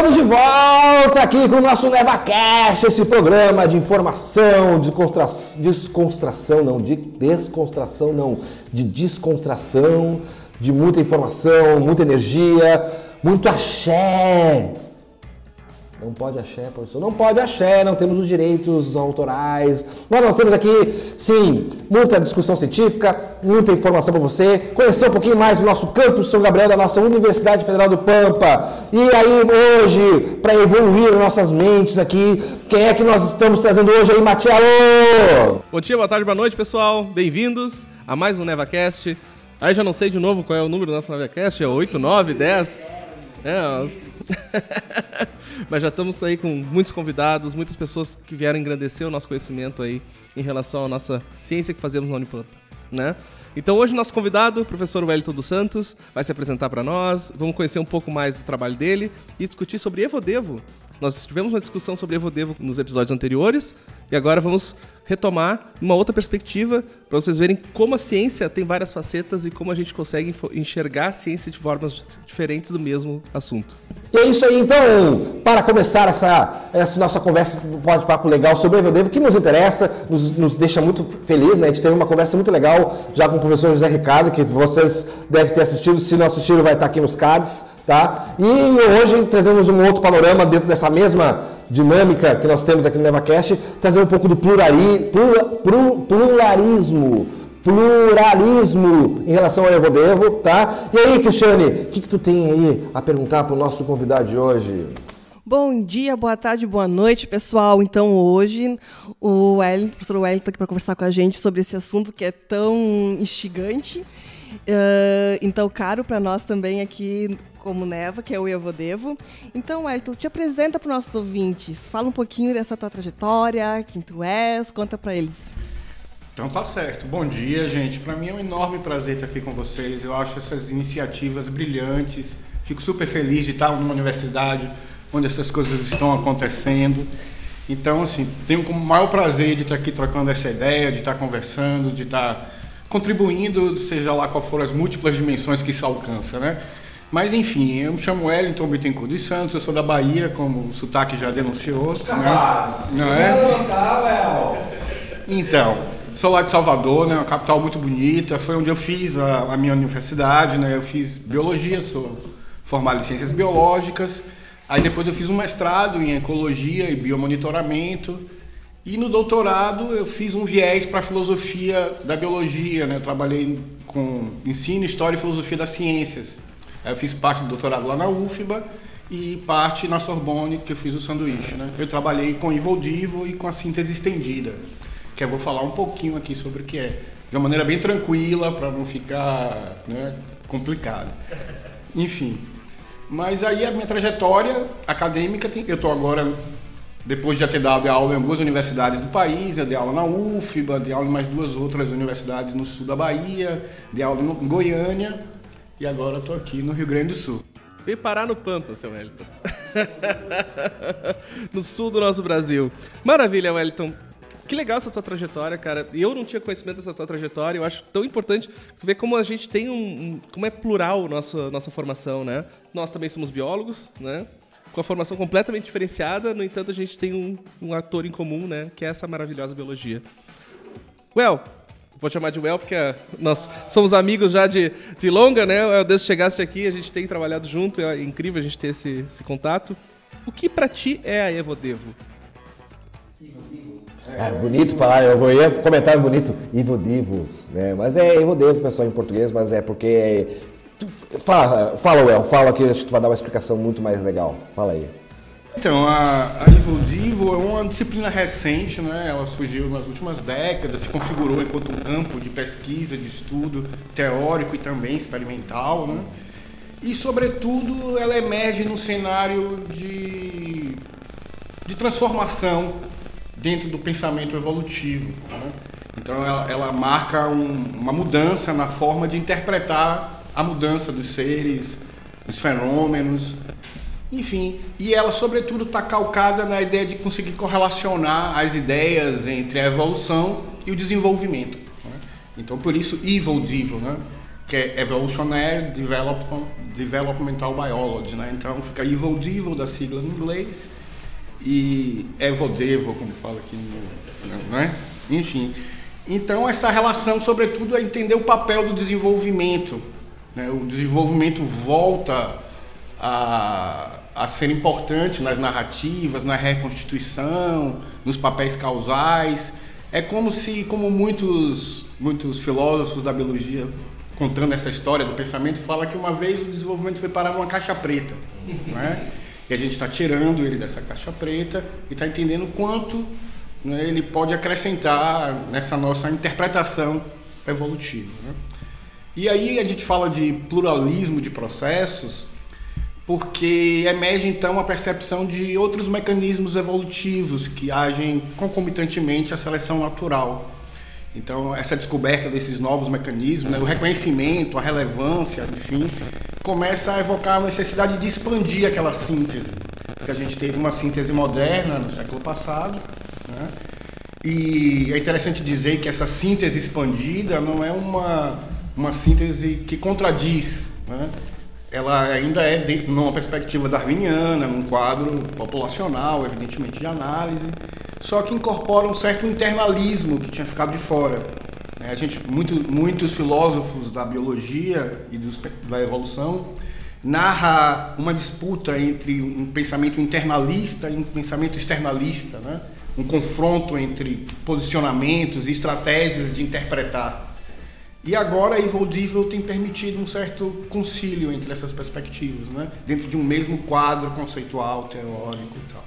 Estamos de volta aqui com o nosso NevaCast, esse programa de informação, de constra... descontração, não, de descontração, não, de descontração, de muita informação, muita energia, muito axé. Não pode axé, professor. Não pode axé, não temos os direitos autorais. Mas nós temos aqui, sim, muita discussão científica, muita informação para você, conhecer um pouquinho mais do nosso campus São Gabriel, da nossa Universidade Federal do Pampa. E aí, hoje, para evoluir nossas mentes aqui, quem é que nós estamos trazendo hoje aí, Matielo? Bom dia, boa tarde, boa noite, pessoal. Bem-vindos a mais um NevaCast. Aí já não sei de novo qual é o número do nosso NevaCast, é 8, 9, 10. É, mas já estamos aí com muitos convidados, muitas pessoas que vieram engrandecer o nosso conhecimento aí em relação à nossa ciência que fazemos na Unipampa, né? Então hoje nosso convidado, o professor Wellington dos Santos, vai se apresentar para nós, vamos conhecer um pouco mais do trabalho dele e discutir sobre Evodevo. Nós tivemos uma discussão sobre Evodevo nos episódios anteriores e agora vamos retomar uma outra perspectiva para vocês verem como a ciência tem várias facetas e como a gente consegue enxergar a ciência de formas diferentes do mesmo assunto. E é isso aí, então, para começar essa, essa nossa conversa, pode papo legal sobre o Evodevo, que nos interessa, nos, nos deixa muito feliz, né? A gente teve uma conversa muito legal já com o professor José Ricardo, que vocês devem ter assistido, se não assistiram vai estar aqui nos cards, tá? E hoje trazemos um outro panorama dentro dessa mesma dinâmica que nós temos aqui no NevaCast, trazer um pouco do plurari, plur, pluralismo pluralismo em relação ao Evodevo, tá? E aí, Cristiane, o que, que tu tem aí a perguntar para o nosso convidado de hoje? Bom dia, boa tarde, boa noite, pessoal. Então, hoje, o, Wellington, o professor Wellington está aqui para conversar com a gente sobre esse assunto que é tão instigante. Uh, então, caro para nós também aqui como Neva, que é o Evodevo. Então, Wellington, te apresenta para os nossos ouvintes. Fala um pouquinho dessa tua trajetória, quem tu és, conta para eles. Então tá certo. Bom dia, gente. Para mim é um enorme prazer estar aqui com vocês. Eu acho essas iniciativas brilhantes. Fico super feliz de estar numa universidade onde essas coisas estão acontecendo. Então, assim, tenho o maior prazer de estar aqui trocando essa ideia, de estar conversando, de estar contribuindo, seja lá qual for as múltiplas dimensões que isso alcança, né? Mas enfim, eu me chamo Wellington Bittencourt dos Santos, eu sou da Bahia, como o sotaque já denunciou. Capaz! Né? Não é? Então, Sou lá de Salvador, né, uma capital muito bonita. Foi onde eu fiz a, a minha universidade, né? Eu fiz biologia, sou formado em ciências biológicas. Aí depois eu fiz um mestrado em ecologia e biomonitoramento. E no doutorado eu fiz um viés para a filosofia da biologia, né? Eu trabalhei com ensino, história e filosofia das ciências. Eu fiz parte do doutorado lá na UFBA e parte na Sorbonne, que eu fiz o sanduíche, né? Eu trabalhei com Ivoldivo e com a síntese estendida que eu vou falar um pouquinho aqui sobre o que é, de uma maneira bem tranquila, para não ficar né, complicado. Enfim, mas aí a minha trajetória acadêmica, tem, eu estou agora, depois de já ter dado aula em algumas universidades do país, eu dei aula na UFBA, dei aula em mais duas outras universidades no sul da Bahia, dei aula em Goiânia e agora estou aqui no Rio Grande do Sul. Veio parar no Pampa, seu Wellington. no sul do nosso Brasil. Maravilha, Wellington. Que legal essa tua trajetória, cara. Eu não tinha conhecimento dessa tua trajetória. Eu acho tão importante ver como a gente tem um, um, como é plural nossa nossa formação, né? Nós também somos biólogos, né? Com a formação completamente diferenciada. No entanto, a gente tem um, um ator em comum, né? Que é essa maravilhosa biologia. Well, vou chamar de Well porque nós somos amigos já de, de longa, né? Desde que chegaste aqui, a gente tem trabalhado junto. É incrível a gente ter esse, esse contato. O que para ti é a Evodevo? É bonito falar, eu ia comentar bonito, Ivo né? Mas é Ivo Devo, pessoal, em português, mas é porque. Fala, fala, Well, fala que acho que tu vai dar uma explicação muito mais legal. Fala aí. Então, a, a é uma disciplina recente, né? ela surgiu nas últimas décadas, se configurou enquanto um campo de pesquisa, de estudo teórico e também experimental. Né? E, sobretudo, ela emerge no cenário de, de transformação dentro do pensamento evolutivo. Né? Então ela, ela marca um, uma mudança na forma de interpretar a mudança dos seres, dos fenômenos, enfim. E ela, sobretudo, está calcada na ideia de conseguir correlacionar as ideias entre a evolução e o desenvolvimento. Né? Então, por isso, evil, evil, né? que é Evolutionary Development, Developmental Biology, né? Então fica Evil Devil da sigla em inglês e Evodevo, como fala aqui, no, né? Enfim. Então essa relação, sobretudo, é entender o papel do desenvolvimento. Né? O desenvolvimento volta a, a ser importante nas narrativas, na reconstituição, nos papéis causais. É como se, como muitos, muitos filósofos da biologia contando essa história do pensamento, fala que uma vez o desenvolvimento foi parar numa caixa preta. Né? E a gente está tirando ele dessa caixa preta e está entendendo quanto né, ele pode acrescentar nessa nossa interpretação evolutiva. Né? E aí a gente fala de pluralismo de processos, porque emerge então a percepção de outros mecanismos evolutivos que agem concomitantemente à seleção natural. Então, essa descoberta desses novos mecanismos, né, o reconhecimento, a relevância, enfim, começa a evocar a necessidade de expandir aquela síntese. Porque a gente teve uma síntese moderna no século passado, né, e é interessante dizer que essa síntese expandida não é uma, uma síntese que contradiz, né, ela ainda é dentro, numa perspectiva darwiniana, num quadro populacional, evidentemente de análise, só que incorpora um certo internalismo que tinha ficado de fora. É, a gente, muito, muitos filósofos da biologia e dos, da evolução narra uma disputa entre um pensamento internalista e um pensamento externalista, né? um confronto entre posicionamentos e estratégias de interpretar. E agora a Evoldível tem permitido um certo concílio entre essas perspectivas, né? dentro de um mesmo quadro conceitual, teórico e tal.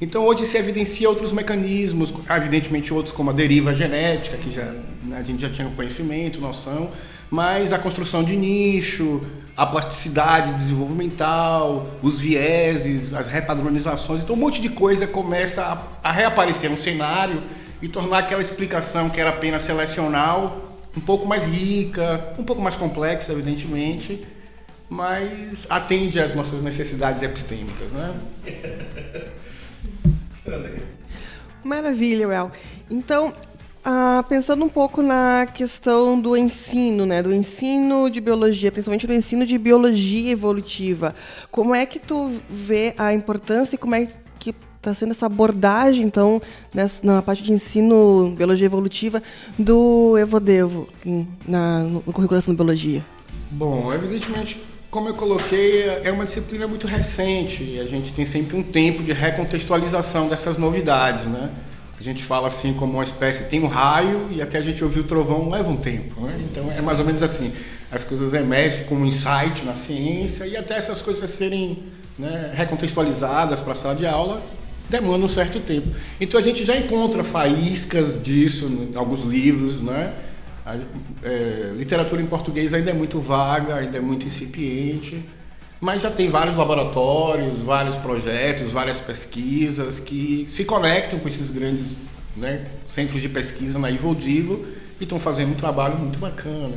Então hoje se evidencia outros mecanismos, evidentemente outros como a deriva genética, que já, né, a gente já tinha conhecimento, noção, mas a construção de nicho, a plasticidade desenvolvimental, os vieses, as repadronizações, então um monte de coisa começa a, a reaparecer no cenário e tornar aquela explicação que era apenas selecional um pouco mais rica, um pouco mais complexa, evidentemente, mas atende às nossas necessidades epistêmicas, né? Maravilha, Well. Então, ah, pensando um pouco na questão do ensino, né, do ensino de biologia, principalmente do ensino de biologia evolutiva, como é que tu vê a importância e como é que está sendo essa abordagem, então, nessa, na parte de ensino biologia evolutiva do Evodevo na, no currículo de biologia? Bom, evidentemente, como eu coloquei, é uma disciplina muito recente e a gente tem sempre um tempo de recontextualização dessas novidades, né? A gente fala assim como uma espécie, tem um raio e até a gente ouvir o trovão leva um tempo, né? Então é mais ou menos assim, as coisas emergem como um insight na ciência e até essas coisas serem né, recontextualizadas para a sala de aula demanda um certo tempo. Então a gente já encontra faíscas disso em alguns livros, né? A é, literatura em português ainda é muito vaga, ainda é muito incipiente, mas já tem vários laboratórios, vários projetos, várias pesquisas que se conectam com esses grandes né, centros de pesquisa na Ivodivo e estão fazendo um trabalho muito bacana.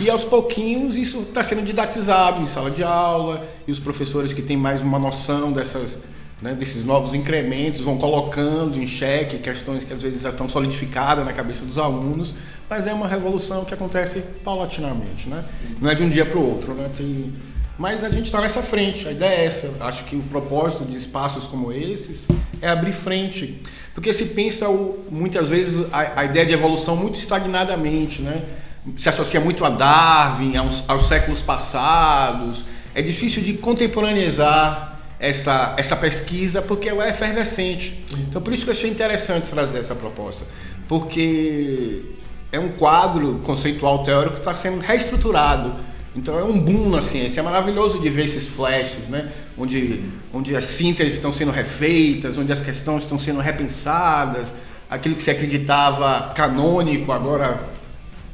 E aos pouquinhos isso está sendo didatizado em sala de aula, e os professores que têm mais uma noção dessas né, desses novos incrementos, vão colocando em xeque questões que às vezes já estão solidificadas na cabeça dos alunos, mas é uma revolução que acontece paulatinamente, né? Não é de um dia para o outro, né? Tem... Mas a gente está nessa frente, a ideia é essa. Acho que o propósito de espaços como esses é abrir frente, porque se pensa o, muitas vezes a, a, ideia de evolução muito estagnadamente, né? Se associa muito a Darwin, aos, aos séculos passados. É difícil de contemporaneizar essa, essa pesquisa porque ela é efervescente. Então, por isso que eu achei interessante trazer essa proposta, porque é um quadro conceitual teórico que está sendo reestruturado. Então, é um boom na ciência. É maravilhoso de ver esses flashes, né? onde, onde as sínteses estão sendo refeitas, onde as questões estão sendo repensadas, aquilo que se acreditava canônico agora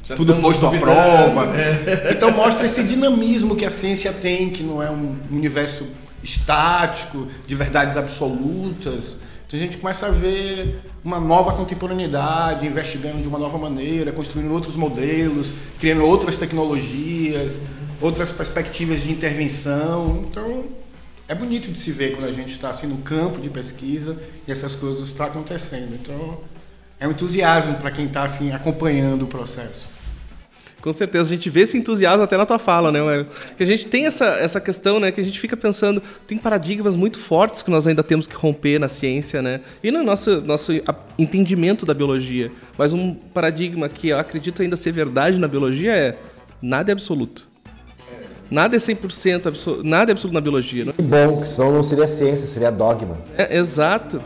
já tudo posto à prova. É. Então mostra esse dinamismo que a ciência tem, que não é um universo estático, de verdades absolutas. Então a gente começa a ver uma nova contemporaneidade, investigando de uma nova maneira, construindo outros modelos, criando outras tecnologias, outras perspectivas de intervenção. Então é bonito de se ver quando a gente está assim no campo de pesquisa e essas coisas estão acontecendo. Então é um entusiasmo para quem está assim acompanhando o processo. Com certeza, a gente vê esse entusiasmo até na tua fala, né, Wellington? Que a gente tem essa, essa questão, né, que a gente fica pensando, tem paradigmas muito fortes que nós ainda temos que romper na ciência, né, e no nosso, nosso entendimento da biologia. Mas um paradigma que eu acredito ainda ser verdade na biologia é nada é absoluto. Nada é 100% absoluto, nada é absoluto na biologia. Não? Que bom, que senão não seria ciência, seria dogma. É, exato.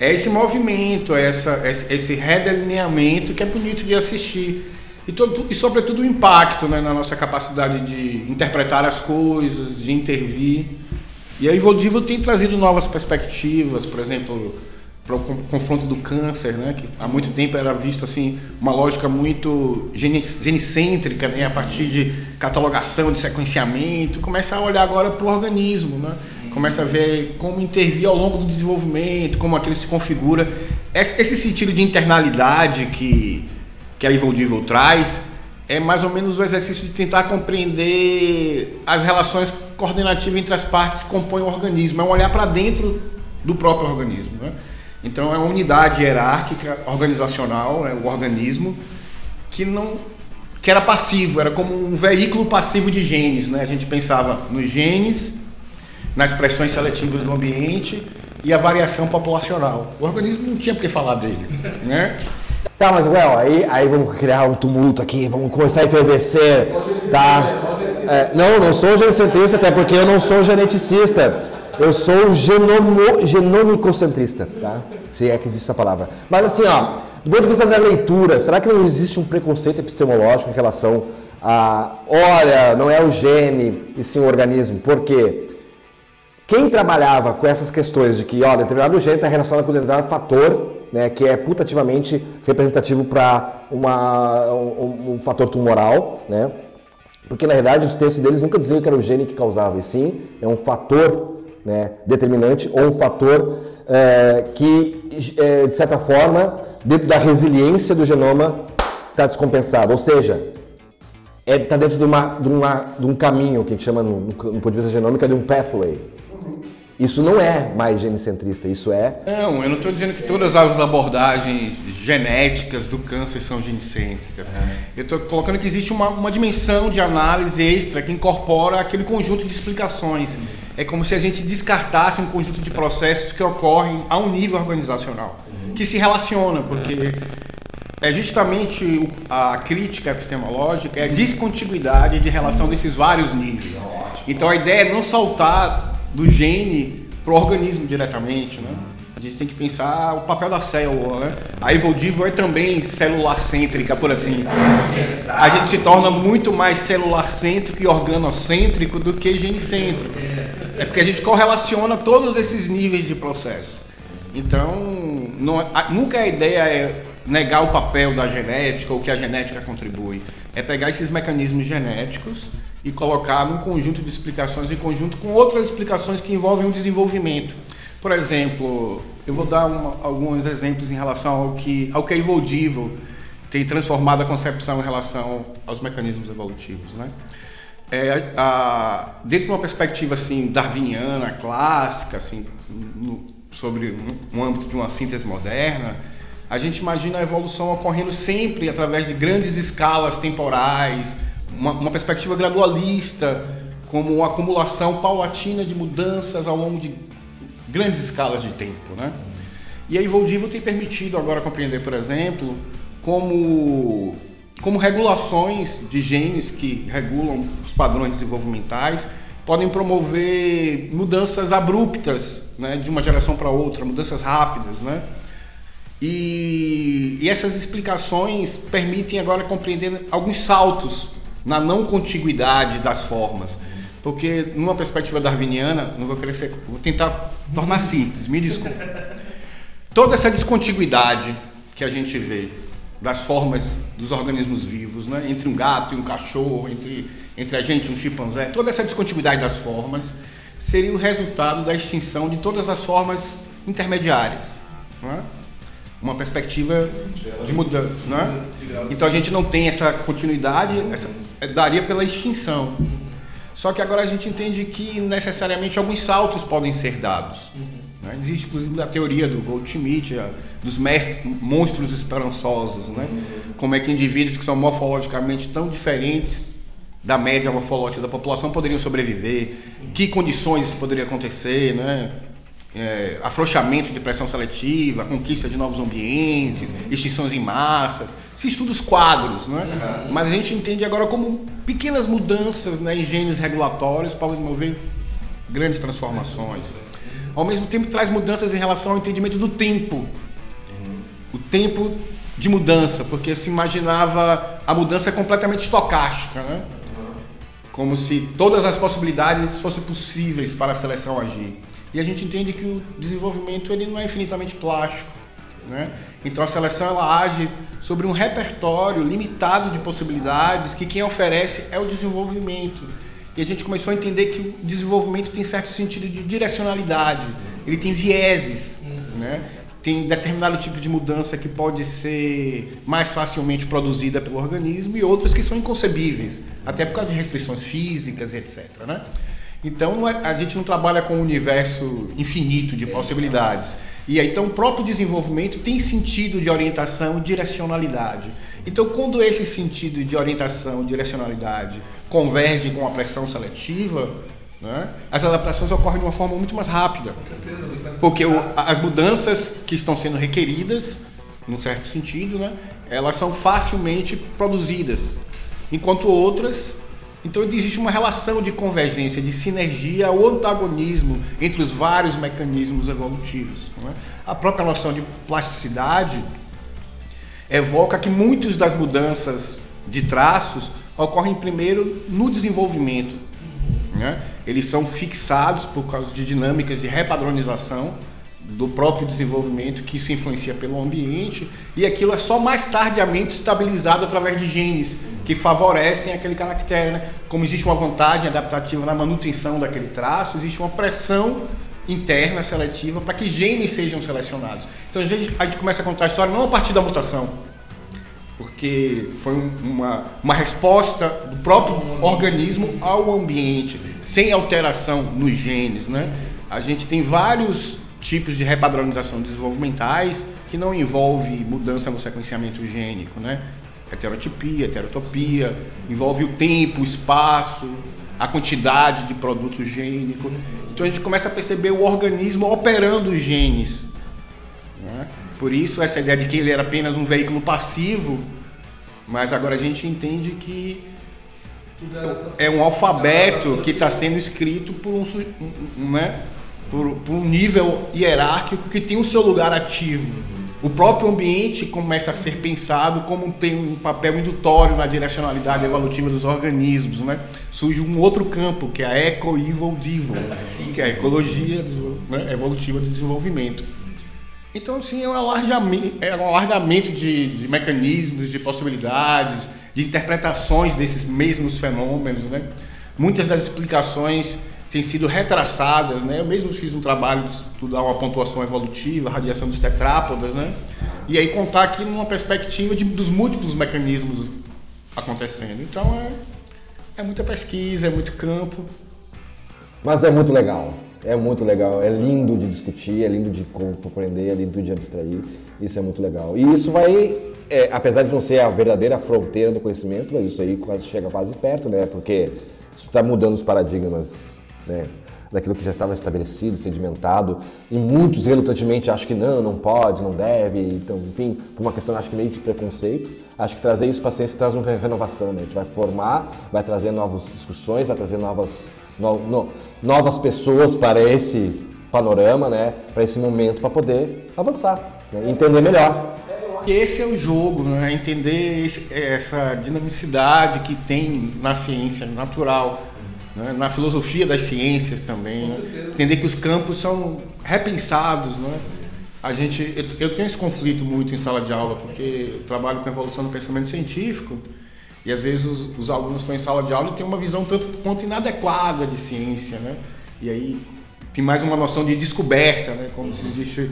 É esse movimento, é essa, esse redelineamento que é bonito de assistir. E, todo, e sobretudo o impacto né, na nossa capacidade de interpretar as coisas, de intervir. E a Evoldivo tem trazido novas perspectivas, por exemplo, para o confronto do câncer, né, que há muito tempo era visto assim uma lógica muito genicêntrica, né, a partir de catalogação, de sequenciamento, começa a olhar agora para o organismo, né, começa a ver como intervir ao longo do desenvolvimento, como aquilo se configura, esse sentido de internalidade que que a Evoldivel traz é mais ou menos o exercício de tentar compreender as relações coordenativas entre as partes que compõem o organismo, é um olhar para dentro do próprio organismo. Né? Então é uma unidade hierárquica organizacional, né, o organismo, que não que era passivo, era como um veículo passivo de genes. Né? A gente pensava nos genes, nas pressões seletivas do ambiente e a variação populacional. O organismo não tinha por que falar dele. Né? Tá, mas well, aí, aí vamos criar um tumulto aqui, vamos começar a enfervecer, tá? É, não, não sou genecentrista, até porque eu não sou geneticista. Eu sou genomo, genômicocentrista, tá? Se é que existe essa palavra. Mas assim, ó, do ponto de vista da leitura, será que não existe um preconceito epistemológico em relação a, olha, não é o gene e sim o organismo? Por quê? Quem trabalhava com essas questões de que, ó, determinado gene está relacionado com determinado fator, né, que é putativamente representativo para um, um, fator tumoral, né? Porque na verdade os textos deles nunca diziam que era o gene que causava, e sim é um fator né, determinante ou um fator é, que, é, de certa forma, dentro da resiliência do genoma, está descompensado. Ou seja, está é, tá dentro de, uma, de, uma, de, um caminho que a gente chama, no, no ponto de vista genômico, de um pathway. Isso não é mais genicentrista, isso é. Não, eu não estou dizendo que todas as abordagens genéticas do câncer são genicêntricas. É. Eu estou colocando que existe uma, uma dimensão de análise extra que incorpora aquele conjunto de explicações. É como se a gente descartasse um conjunto de processos que ocorrem a um nível organizacional, que se relaciona, porque é justamente a crítica epistemológica, é a descontiguidade de relação desses vários níveis. Então a ideia é não saltar do gene para o organismo diretamente, né? A gente tem que pensar o papel da célula, né? A Evoldivo é também celular-cêntrica, por assim. Exato. A gente se torna muito mais celular-cêntrico e organocêntrico do que genecêntrico. É porque a gente correlaciona todos esses níveis de processo. Então, não, a, nunca a ideia é negar o papel da genética ou que a genética contribui. É pegar esses mecanismos genéticos e colocar num conjunto de explicações em conjunto com outras explicações que envolvem o desenvolvimento. Por exemplo, eu vou dar uma, alguns exemplos em relação ao que, ao que a Evoldivo tem transformado a concepção em relação aos mecanismos evolutivos. Né? É, a, dentro de uma perspectiva assim, darwiniana, clássica, assim, no, sobre um âmbito de uma síntese moderna, a gente imagina a evolução ocorrendo sempre através de grandes escalas temporais, uma, uma perspectiva gradualista, como uma acumulação paulatina de mudanças ao longo de grandes escalas de tempo. Né? E a Evoldivo tem permitido agora compreender, por exemplo, como, como regulações de genes que regulam os padrões desenvolvimentais podem promover mudanças abruptas né, de uma geração para outra, mudanças rápidas. Né? E, e essas explicações permitem agora compreender alguns saltos na não contiguidade das formas. Porque numa perspectiva darwiniana, não vou crescer, vou tentar tornar simples, me desculpe. Toda essa descontiguidade que a gente vê das formas dos organismos vivos, né? entre um gato e um cachorro, entre, entre a gente e um chimpanzé, toda essa descontiguidade das formas seria o resultado da extinção de todas as formas intermediárias. Né? Uma perspectiva de mudança. Né? Então a gente não tem essa continuidade, essa, daria pela extinção. Só que agora a gente entende que necessariamente alguns saltos podem ser dados. Né? Existe, inclusive, a teoria do Goldschmidt, dos mestres, monstros esperançosos. Né? Como é que indivíduos que são morfologicamente tão diferentes da média morfológica da população poderiam sobreviver, que condições isso poderia acontecer, né? É, afrouxamento de pressão seletiva, conquista de novos ambientes, extinções em massas. Se estuda os quadros, né? mas a gente entende agora como pequenas mudanças né, em genes regulatórios podem mover grandes transformações. Ao mesmo tempo, traz mudanças em relação ao entendimento do tempo. O tempo de mudança, porque se imaginava a mudança completamente estocástica, né? como se todas as possibilidades fossem possíveis para a seleção agir. E a gente entende que o desenvolvimento ele não é infinitamente plástico. Né? Então a seleção ela age sobre um repertório limitado de possibilidades que quem oferece é o desenvolvimento. E a gente começou a entender que o desenvolvimento tem certo sentido de direcionalidade, ele tem vieses, né? tem determinado tipo de mudança que pode ser mais facilmente produzida pelo organismo e outras que são inconcebíveis, até por causa de restrições físicas etc. Né? Então é, a gente não trabalha com um universo infinito de possibilidades. E então o próprio desenvolvimento tem sentido de orientação e direcionalidade. Então quando esse sentido de orientação e direcionalidade converge com a pressão seletiva, né, as adaptações ocorrem de uma forma muito mais rápida. Porque as mudanças que estão sendo requeridas, num certo sentido, né, elas são facilmente produzidas. Enquanto outras então existe uma relação de convergência, de sinergia ou antagonismo entre os vários mecanismos evolutivos. É? A própria noção de plasticidade evoca que muitas das mudanças de traços ocorrem primeiro no desenvolvimento. Né? Eles são fixados por causa de dinâmicas de repadronização do próprio desenvolvimento que se influencia pelo ambiente e aquilo é só mais tardiamente estabilizado através de genes que favorecem aquele caractere. Né? Como existe uma vantagem adaptativa na manutenção daquele traço, existe uma pressão interna seletiva para que genes sejam selecionados. Então a gente, começa a contar a história não a partir da mutação, porque foi uma, uma resposta do próprio organismo ao ambiente, sem alteração nos genes. Né? A gente tem vários tipos de repadronização desenvolvimentais que não envolve mudança no sequenciamento gênico, né? Heterotipia, heterotopia, envolve o tempo, o espaço, a quantidade de produto gênico. Então a gente começa a perceber o organismo operando os genes. Né? Por isso essa ideia de que ele era apenas um veículo passivo, mas agora a gente entende que é um alfabeto que está sendo escrito por um, né? por, por um nível hierárquico que tem o seu lugar ativo. O próprio ambiente começa a ser pensado como tem um papel indutório na direcionalidade evolutiva dos organismos, né? Surge um outro campo, que é a eco-evil que é a ecologia né, evolutiva do desenvolvimento. Então, sim, é um alargamento, é um alargamento de, de mecanismos, de possibilidades, de interpretações desses mesmos fenômenos, né? Muitas das explicações têm sido retraçadas, né? Eu mesmo fiz um trabalho de estudar uma pontuação evolutiva, a radiação dos tetrápodas, né? E aí contar aqui numa perspectiva de, dos múltiplos mecanismos acontecendo. Então é, é muita pesquisa, é muito campo. Mas é muito legal. É muito legal, é lindo de discutir, é lindo de compreender, é lindo de abstrair. Isso é muito legal. E isso vai, é, apesar de não ser a verdadeira fronteira do conhecimento, mas isso aí quase chega quase perto, né? Porque isso está mudando os paradigmas né, daquilo que já estava estabelecido, sedimentado, e muitos relutantemente acham que não, não pode, não deve, então, enfim, por uma questão acho que meio de preconceito, acho que trazer isso para a ciência traz uma renovação, né? a gente vai formar, vai trazer novas discussões, vai trazer novas, no, no, novas pessoas para esse panorama, né? para esse momento, para poder avançar, né? entender melhor. Esse é o jogo, né? entender esse, essa dinamicidade que tem na ciência natural né? na filosofia das ciências também. Né? Entender que os campos são repensados. Né? A gente, eu, eu, tenho esse conflito muito em sala de aula, porque eu trabalho com evolução do pensamento científico e às vezes os, os alunos estão em sala de aula e têm uma visão tanto quanto inadequada de ciência. Né? E aí tem mais uma noção de descoberta, né? Como se existe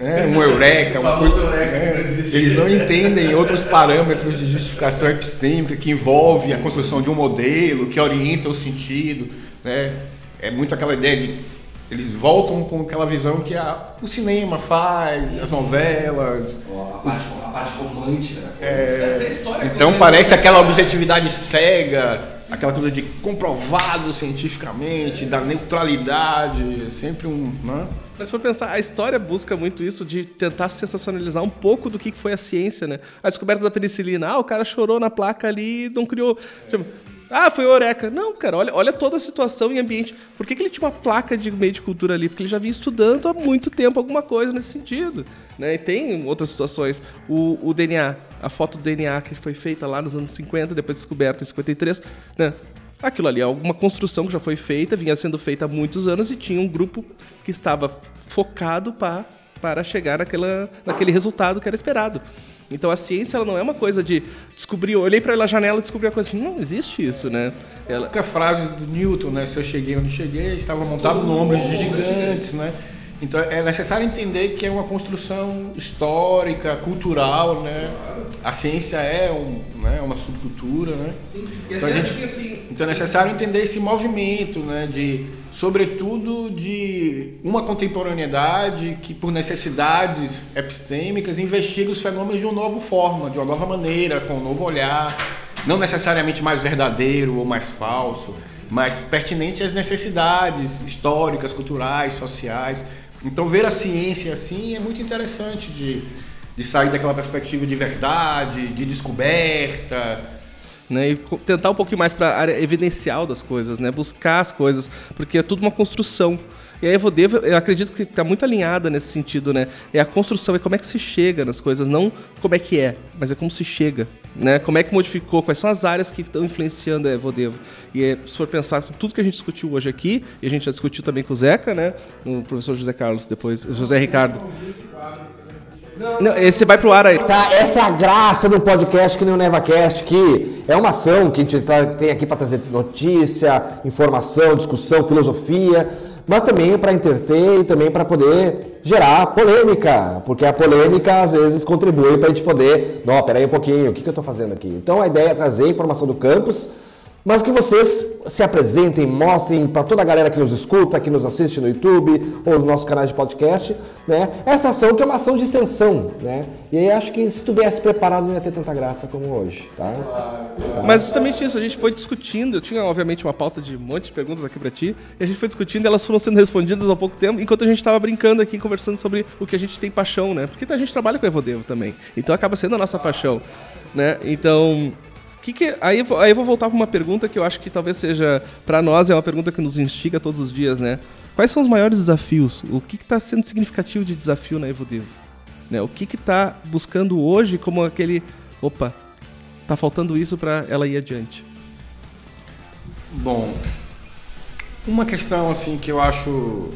é, um eureka, uma coisa. Eureka é, eles não entendem outros parâmetros de justificação epistêmica que envolve a construção de um modelo, que orienta o sentido, né? É muito aquela ideia de eles voltam com aquela visão que a, o cinema faz, as novelas. A parte, a parte romântica. É, então parece aquela objetividade cega, aquela coisa de comprovado cientificamente, da neutralidade, é sempre um. Né? Mas se for pensar, a história busca muito isso de tentar sensacionalizar um pouco do que foi a ciência, né? A descoberta da penicilina, ah, o cara chorou na placa ali e não criou. Tipo, ah, foi Oreca. Não, cara, olha, olha toda a situação e ambiente. Por que, que ele tinha uma placa de meio de cultura ali? Porque ele já vinha estudando há muito tempo alguma coisa nesse sentido. Né? E tem outras situações. O, o DNA, a foto do DNA que foi feita lá nos anos 50, depois descoberta em 53, né? Aquilo ali é alguma construção que já foi feita, vinha sendo feita há muitos anos e tinha um grupo que estava focado pra, para chegar naquela, naquele resultado que era esperado. Então a ciência ela não é uma coisa de descobrir, eu olhei para a janela e descobri a coisa assim, não existe isso, né? Ela... A frase do Newton, né? Se eu cheguei onde cheguei, estava montado no ombro de gigantes, né? Então é necessário entender que é uma construção histórica, cultural, né? A ciência é um, né, uma subcultura, né? Sim. Então, a gente, assim... então é necessário entender esse movimento, né? De, sobretudo, de uma contemporaneidade que, por necessidades epistêmicas, investiga os fenômenos de uma nova forma, de uma nova maneira, com um novo olhar, não necessariamente mais verdadeiro ou mais falso, mas pertinente às necessidades históricas, culturais, sociais. Então, ver a ciência assim é muito interessante de, de sair daquela perspectiva de verdade, de descoberta. Né, e tentar um pouquinho mais para a área evidencial das coisas, né, buscar as coisas, porque é tudo uma construção. E a Evodev, eu acredito que está muito alinhada nesse sentido, né? É a construção, é como é que se chega nas coisas, não como é que é, mas é como se chega, né? Como é que modificou, quais são as áreas que estão influenciando a Evodevo. E é, se for pensar tudo que a gente discutiu hoje aqui, e a gente já discutiu também com o Zeca, né? O professor José Carlos, depois, José Ricardo. Não, esse vai pro ar aí. Tá, essa é a graça do podcast que nem o NevaCast, que é uma ação que a gente tá, tem aqui para trazer notícia, informação, discussão, filosofia mas também para entreter e também para poder gerar polêmica, porque a polêmica às vezes contribui para a gente poder, não, peraí um pouquinho, o que, que eu estou fazendo aqui? Então a ideia é trazer informação do campus mas que vocês se apresentem, mostrem para toda a galera que nos escuta, que nos assiste no YouTube ou no nosso canal de podcast, né? Essa ação que é uma ação de extensão, né? E aí acho que se tu viesse preparado não ia ter tanta graça como hoje, tá? tá? Mas justamente isso, a gente foi discutindo, eu tinha obviamente uma pauta de um monte de perguntas aqui para ti, e a gente foi discutindo elas foram sendo respondidas há pouco tempo, enquanto a gente estava brincando aqui, conversando sobre o que a gente tem paixão, né? Porque a gente trabalha com Evodevo também, então acaba sendo a nossa paixão, né? Então, que que, aí, aí eu vou voltar para uma pergunta que eu acho que talvez seja, para nós, é uma pergunta que nos instiga todos os dias, né? Quais são os maiores desafios? O que está sendo significativo de desafio na Evodevo? Né? O que está buscando hoje como aquele. Opa, tá faltando isso para ela ir adiante? Bom, uma questão assim que eu acho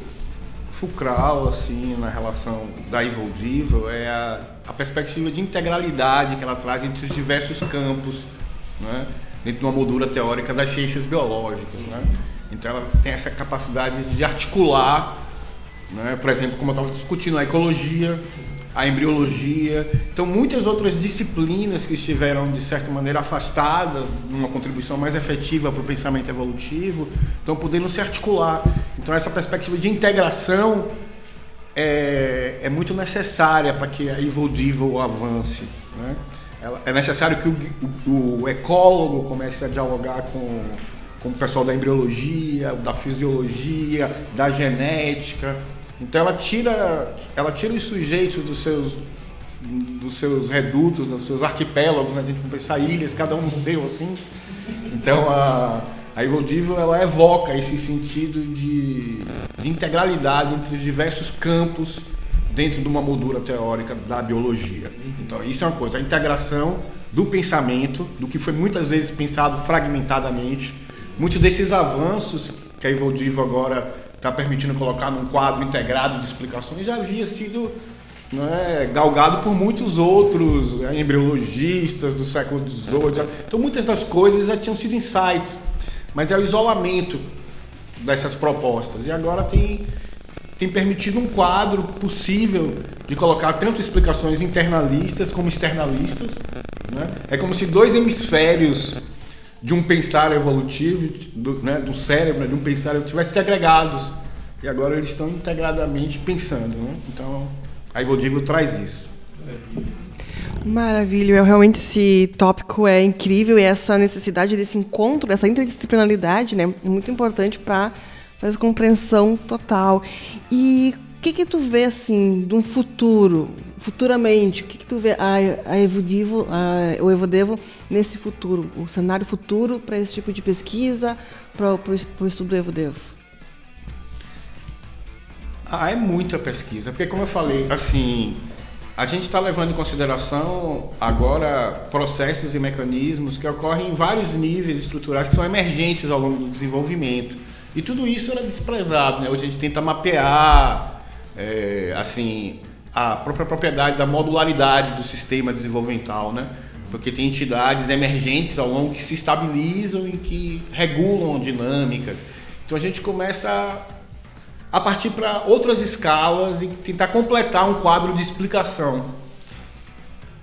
fulcral assim na relação da Evoldivo é a, a perspectiva de integralidade que ela traz entre os diversos campos né? dentro de uma moldura teórica das ciências biológicas. Né? Então ela tem essa capacidade de articular, né? por exemplo, como eu estava discutindo, a ecologia, a embriologia, então muitas outras disciplinas que estiveram de certa maneira afastadas de uma contribuição mais efetiva para o pensamento evolutivo, estão podendo se articular. Então essa perspectiva de integração é, é muito necessária para que a Evodivo avance. Né? É necessário que o, o, o, ecólogo comece a dialogar com, com o pessoal da embriologia, da fisiologia, da genética. Então ela tira, ela tira os sujeitos dos seus, dos seus redutos, dos seus arquipélagos, né? a gente vai pensar ilhas, cada um seu, assim. Então a, a Evoldivo ela evoca esse sentido de, de integralidade entre os diversos campos dentro de uma moldura teórica da biologia. Então, isso é uma coisa, a integração do pensamento, do que foi muitas vezes pensado fragmentadamente, muitos desses avanços que a Evoldivo agora está permitindo colocar num quadro integrado de explicações já havia sido né, galgado por muitos outros né, embriologistas do século XVIII. Então, muitas das coisas já tinham sido insights, mas é o isolamento dessas propostas. E agora tem tem permitido um quadro possível de colocar tanto explicações internalistas como externalistas. Né? É como se dois hemisférios de um pensar evolutivo, do, né, do cérebro, de um pensar, estivessem segregados. e agora eles estão integradamente pensando. Né? Então, a Evoldivo traz isso. Maravilha, realmente esse tópico é incrível e essa necessidade desse encontro, dessa interdisciplinaridade, né, é muito importante para fazer compreensão total. E o que que tu vê assim de um futuro, futuramente, o que que tu vê a, a Evodevo, a, o Evodevo nesse futuro, o cenário futuro para esse tipo de pesquisa, para o estudo do Evodevo? Ah, é muita pesquisa, porque como eu falei, assim, a gente está levando em consideração agora processos e mecanismos que ocorrem em vários níveis estruturais que são emergentes ao longo do desenvolvimento. E tudo isso era desprezado. Né? Hoje a gente tenta mapear é, assim, a própria propriedade da modularidade do sistema desenvolvimental, né? porque tem entidades emergentes ao longo que se estabilizam e que regulam dinâmicas. Então a gente começa a partir para outras escalas e tentar completar um quadro de explicação.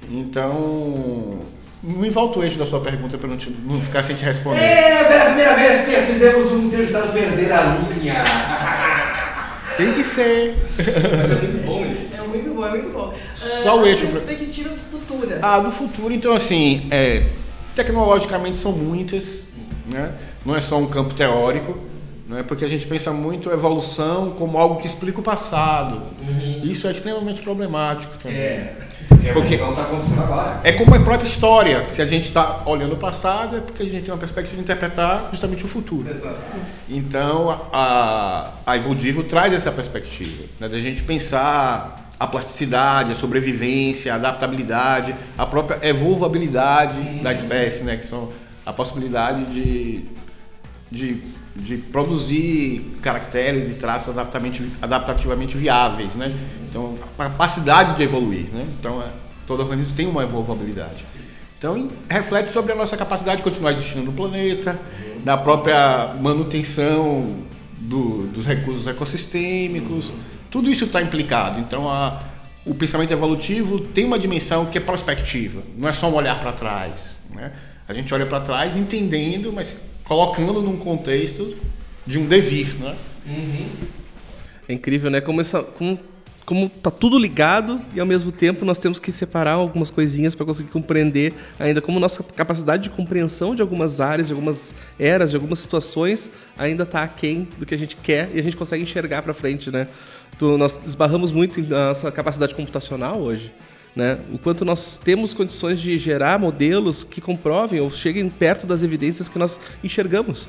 Então, não volta o eixo da sua pergunta para não, não, ficar sem te responder. É, a primeira vez que fizemos um entrevistado perder a linha. Tem que ser. Mas é muito bom isso. É muito bom, é muito bom. Só uh, o eixo. Perspectivas futuras. Ah, do futuro, então assim, é, tecnologicamente são muitas, né? não é só um campo teórico é porque a gente pensa muito a evolução como algo que explica o passado. Uhum. Isso é extremamente problemático também. É. Porque está acontecendo agora. É como a própria história. Se a gente está olhando o passado, é porque a gente tem uma perspectiva de interpretar justamente o futuro. Exato. Então, a, a Evoldivo traz essa perspectiva, né, da gente pensar a plasticidade, a sobrevivência, a adaptabilidade, a própria evolvabilidade da espécie, né, que são a possibilidade de, de de produzir caracteres e traços adaptativamente, adaptativamente viáveis, né? Então, a capacidade de evoluir, né? Então, é, todo organismo tem uma evolvabilidade. Então, reflete sobre a nossa capacidade de continuar existindo no planeta, da própria manutenção do, dos recursos ecossistêmicos, tudo isso está implicado. Então, a, o pensamento evolutivo tem uma dimensão que é prospectiva, não é só um olhar para trás. Né? A gente olha para trás entendendo, mas colocando num contexto de um devir, né? Uhum. É incrível, né? Como, essa, como, como tá tudo ligado e ao mesmo tempo nós temos que separar algumas coisinhas para conseguir compreender ainda como nossa capacidade de compreensão de algumas áreas, de algumas eras, de algumas situações ainda está aquém do que a gente quer e a gente consegue enxergar para frente, né? Tu, nós esbarramos muito na nossa capacidade computacional hoje. Né? O quanto nós temos condições de gerar modelos que comprovem ou cheguem perto das evidências que nós enxergamos.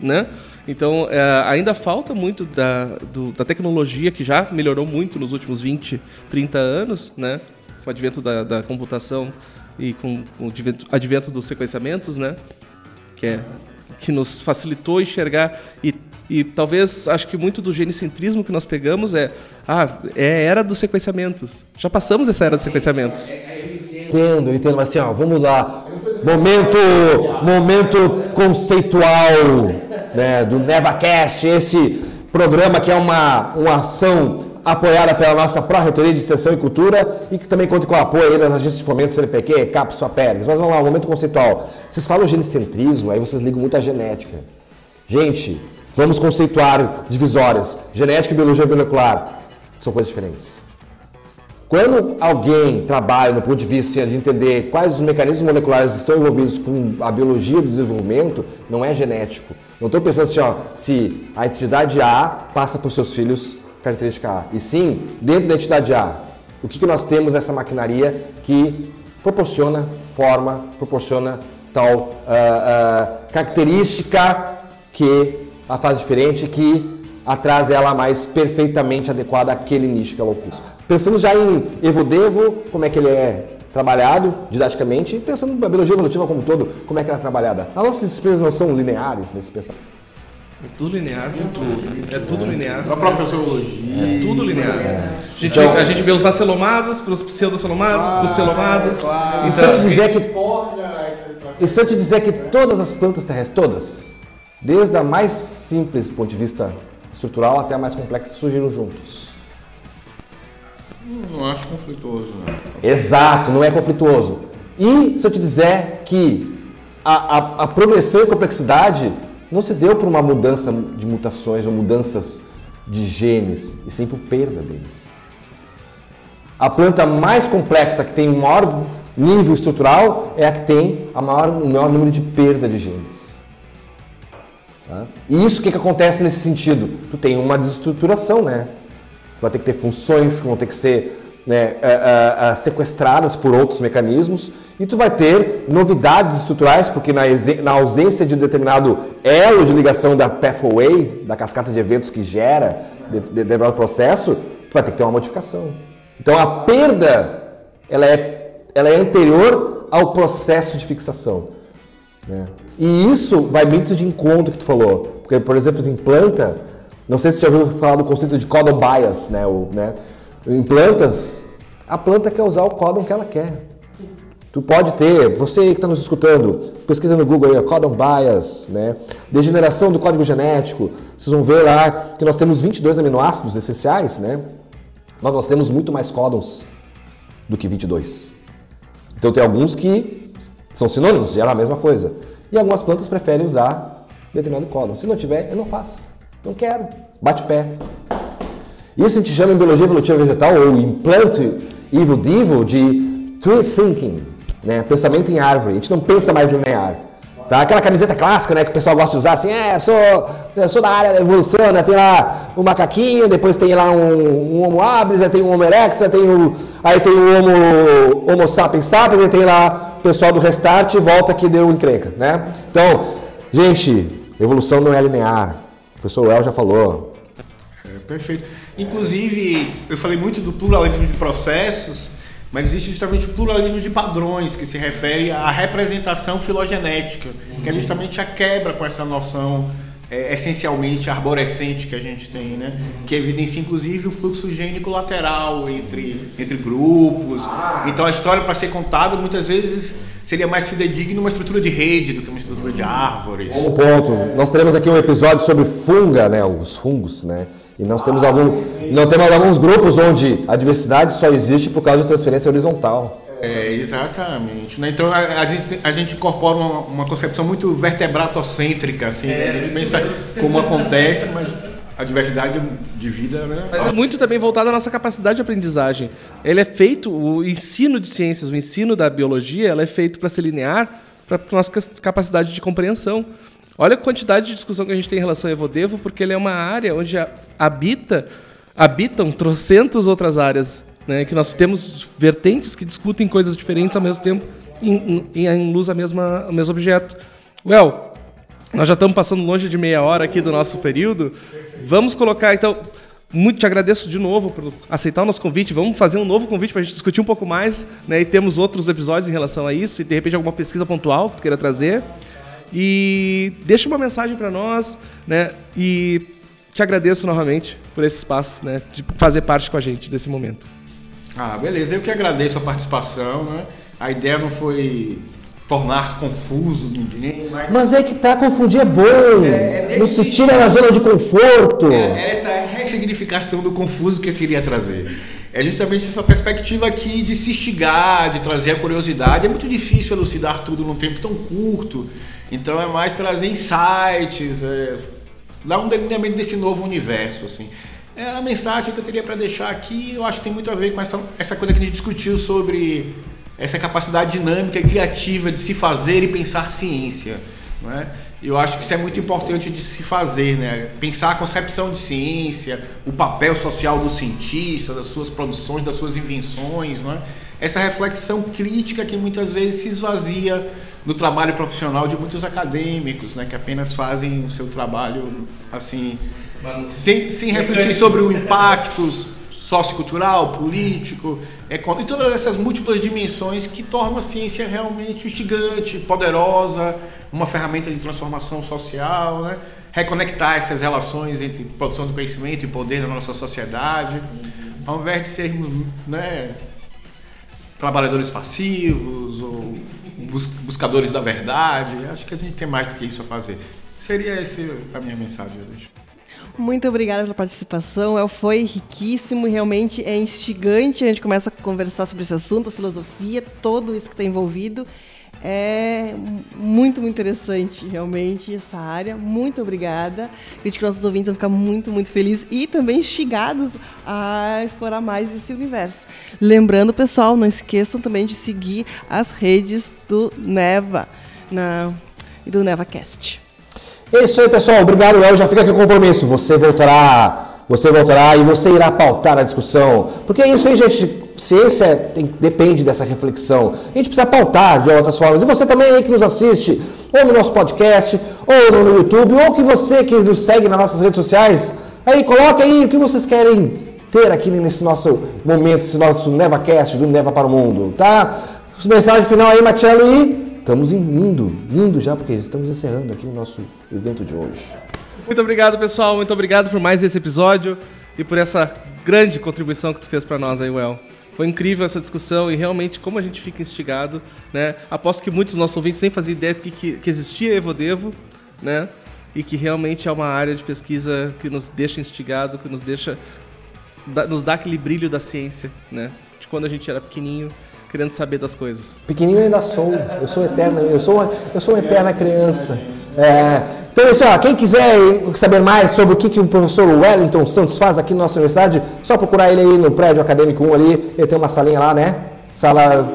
Né? Então, é, ainda falta muito da, do, da tecnologia, que já melhorou muito nos últimos 20, 30 anos, né? com o advento da, da computação e com, com, o advento, dos sequenciamentos, né? que, é, que nos facilitou enxergar e e talvez, acho que muito do genicentrismo que nós pegamos é, ah, é era dos sequenciamentos. Já passamos essa era dos sequenciamentos. Entendo, entendo, mas assim, ó, vamos lá. Momento, momento conceitual né, do NevaCast, esse programa que é uma, uma ação apoiada pela nossa Pró-Reitoria de Extensão e Cultura e que também conta com o apoio das agências de fomento CNPq, CAPES, FAPERGS. Mas vamos lá, um momento conceitual. Vocês falam genicentrismo, aí vocês ligam muito à genética. Gente, Vamos conceituar divisórias. Genética e biologia molecular são coisas diferentes. Quando alguém trabalha no ponto de vista de entender quais os mecanismos moleculares estão envolvidos com a biologia do desenvolvimento, não é genético. Não estou pensando assim, ó, se a entidade A passa para os seus filhos característica A. E sim, dentro da entidade A, o que, que nós temos nessa maquinaria que proporciona forma, proporciona tal uh, uh, característica que a fase diferente que atrás ela mais perfeitamente adequada àquele nicho que ela ocupa. Pensamos já em Evodevo, como é que ele é trabalhado didaticamente, e pensando na biologia evolutiva como um todo, como é que ela é trabalhada. As nossas disciplinas não são lineares nesse pensamento. É tudo linear. É tudo. É tudo linear. A própria zoologia. É tudo linear. É. A, gente, então, a gente vê os acelomados para os pseudocelomados, para os celomados. Claro. E se eu te dizer que. E se eu te dizer que todas as plantas terrestres, todas, Desde a mais simples do ponto de vista estrutural até a mais complexa surgiram juntos. Não acho conflituoso. Né? Exato, não é conflituoso. E se eu te disser que a, a, a progressão e complexidade não se deu por uma mudança de mutações ou mudanças de genes, e sim por perda deles. A planta mais complexa, que tem o maior nível estrutural, é a que tem a maior, o maior número de perda de genes. Tá? E isso o que, que acontece nesse sentido? Tu tem uma desestruturação, né? Tu vai ter que ter funções que vão ter que ser né, uh, uh, sequestradas por outros mecanismos e tu vai ter novidades estruturais, porque na, na, ausência de um determinado elo de ligação da pathway, da cascata de eventos que gera determinado de, de processo, tu vai ter que ter uma modificação. Então a perda ela é, ela é anterior ao processo de fixação. Né? E isso vai muito de encontro que tu falou. Porque, por exemplo, em planta, não sei se você já ouviu falar do conceito de codon bias, né? O, né? Em plantas, a planta quer usar o códon que ela quer. Tu pode ter, você que está nos escutando, pesquisa no Google aí, codon bias, né? degeneração do código genético. Vocês vão ver lá que nós temos 22 aminoácidos essenciais, né? mas nós temos muito mais códons do que 22. Então tem alguns que são sinônimos, geram a mesma coisa. E algumas plantas preferem usar determinado códon. Se não tiver, eu não faço. Não quero. Bate pé. Isso a gente chama em biologia evolutiva vegetal ou em plant evil de tree thinking, né? pensamento em árvore. A gente não pensa mais linear. Tá? Aquela camiseta clássica né, que o pessoal gosta de usar, assim, é, sou, sou da área da evolução, né? tem lá o macaquinho, depois tem lá um, um Homo habilis, tem o Homo erectus, aí tem o, aí tem o Homo, homo sapiens sapiens, aí tem lá pessoal do Restart e volta que deu encrenca. Né? Então, gente, evolução não é linear. O professor El já falou. É, perfeito. Inclusive, eu falei muito do pluralismo de processos, mas existe justamente o pluralismo de padrões, que se refere à representação filogenética, que é justamente a quebra com essa noção é, essencialmente arborescente que a gente tem, né? Que evidencia inclusive o fluxo gênico lateral entre, entre grupos. Então a história para ser contada muitas vezes seria mais fidedigna uma estrutura de rede do que uma estrutura de árvore. Um ponto. Nós teremos aqui um episódio sobre funga, né? Os fungos, né? E nós temos, algum, não temos alguns grupos onde a diversidade só existe por causa de transferência horizontal. É, exatamente. Né? Então a, a, gente, a gente incorpora uma, uma concepção muito vertebratocêntrica, assim, né? a gente é, pensa como acontece, mas a diversidade de vida, né? Mas é muito também voltado à nossa capacidade de aprendizagem. Ele é feito, o ensino de ciências, o ensino da biologia, ela é feito para ser linear, para a nossa capacidade de compreensão. Olha a quantidade de discussão que a gente tem em relação ao Evodevo, porque ele é uma área onde habita, habitam trocentas outras áreas, né, que nós temos vertentes que discutem coisas diferentes ao mesmo tempo, em, em, em luz a mesma, o mesmo objeto. Well, nós já estamos passando longe de meia hora aqui do nosso período. Vamos colocar, então, muito te agradeço de novo por aceitar o nosso convite. Vamos fazer um novo convite para a gente discutir um pouco mais, né? E temos outros episódios em relação a isso e de repente alguma pesquisa pontual que tu queira trazer. E deixa uma mensagem para nós, né? E te agradeço novamente por esse espaço, né? De fazer parte com a gente desse momento. Ah, beleza. Eu que agradeço a participação, né? A ideia não foi tornar confuso ninguém. Mas, mas é que tá, confundir é bom. É, é não se tira da zona de conforto. É, é essa ressignificação do confuso que eu queria trazer. É justamente essa perspectiva aqui de se instigar, de trazer a curiosidade. É muito difícil elucidar tudo num tempo tão curto. Então é mais trazer insights, é, dar um delineamento desse novo universo, assim. É a mensagem que eu teria para deixar aqui, eu acho que tem muito a ver com essa, essa coisa que a gente discutiu sobre essa capacidade dinâmica e criativa de se fazer e pensar ciência. Não é? Eu acho que isso é muito importante de se fazer, né? Pensar a concepção de ciência, o papel social do cientista, das suas produções, das suas invenções, não é? Essa reflexão crítica que muitas vezes se esvazia no trabalho profissional de muitos acadêmicos, né, que apenas fazem o seu trabalho assim, sem, sem refletir sobre o impacto sociocultural, político, econômico, e todas essas múltiplas dimensões que tornam a ciência realmente instigante, poderosa, uma ferramenta de transformação social, né? reconectar essas relações entre produção do conhecimento e poder na nossa sociedade, ao invés de sermos né, trabalhadores passivos ou buscadores da verdade. Acho que a gente tem mais do que isso a fazer. Seria essa a minha mensagem hoje. Muito obrigada pela participação. El foi riquíssimo, realmente é instigante. A gente começa a conversar sobre esse assunto, a filosofia, tudo isso que está envolvido. É muito, muito interessante, realmente, essa área. Muito obrigada. Acredito que nossos ouvintes vão ficar muito, muito felizes e também instigados a explorar mais esse universo. Lembrando, pessoal, não esqueçam também de seguir as redes do Neva e do NevaCast. É isso aí, pessoal. Obrigado, Léo. Já fica aqui o compromisso. Você voltará você voltará e você irá pautar a discussão. Porque é isso aí, gente. Ciência tem, depende dessa reflexão. A gente precisa pautar de outras formas. E você também aí que nos assiste, ou no nosso podcast, ou no YouTube, ou que você que nos segue nas nossas redes sociais, aí coloca aí o que vocês querem ter aqui nesse nosso momento, esse nosso NevaCast do Neva para o Mundo, tá? Mensagem final aí, Marcelo, e estamos indo, indo já, porque estamos encerrando aqui o nosso evento de hoje. Muito obrigado, pessoal. Muito obrigado por mais esse episódio e por essa grande contribuição que tu fez para nós aí, Well. Foi incrível essa discussão e realmente como a gente fica instigado, né? Aposto que muitos dos nossos ouvintes nem faziam ideia de que, que, existia Evodevo, né? E que realmente é uma área de pesquisa que nos deixa instigado, que nos deixa nos dá aquele brilho da ciência, né? De quando a gente era pequenininho, querendo saber das coisas. Pequenininho eu ainda sou, eu sou eterna, eu sou uma, eu sou uma eterna criança. É, então, assim, ó, quem quiser saber mais sobre o que, que o professor Wellington Santos faz aqui na nossa universidade, só procurar ele aí no prédio acadêmico 1 ali. Ele tem uma salinha lá, né? Sala.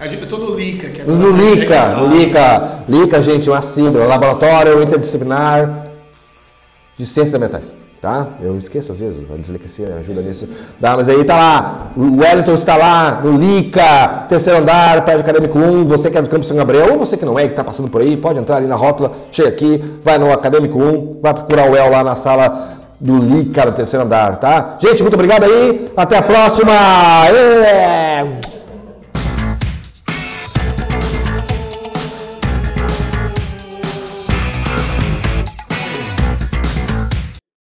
Eu estou no LICA, que é No LICA, no LICA. LICA, gente, uma sigla, Laboratório Interdisciplinar de Ciências Ambientais tá? Eu esqueço às vezes, a dislexia ajuda nisso. Tá, mas aí tá lá, o Wellington está lá no LICA, terceiro andar, prédio acadêmico 1, você que é do Campo São Gabriel, ou você que não é, que está passando por aí, pode entrar ali na rótula, chega aqui, vai no acadêmico 1, vai procurar o El lá na sala do LICA, no terceiro andar, tá? Gente, muito obrigado aí, até a próxima! Yeah!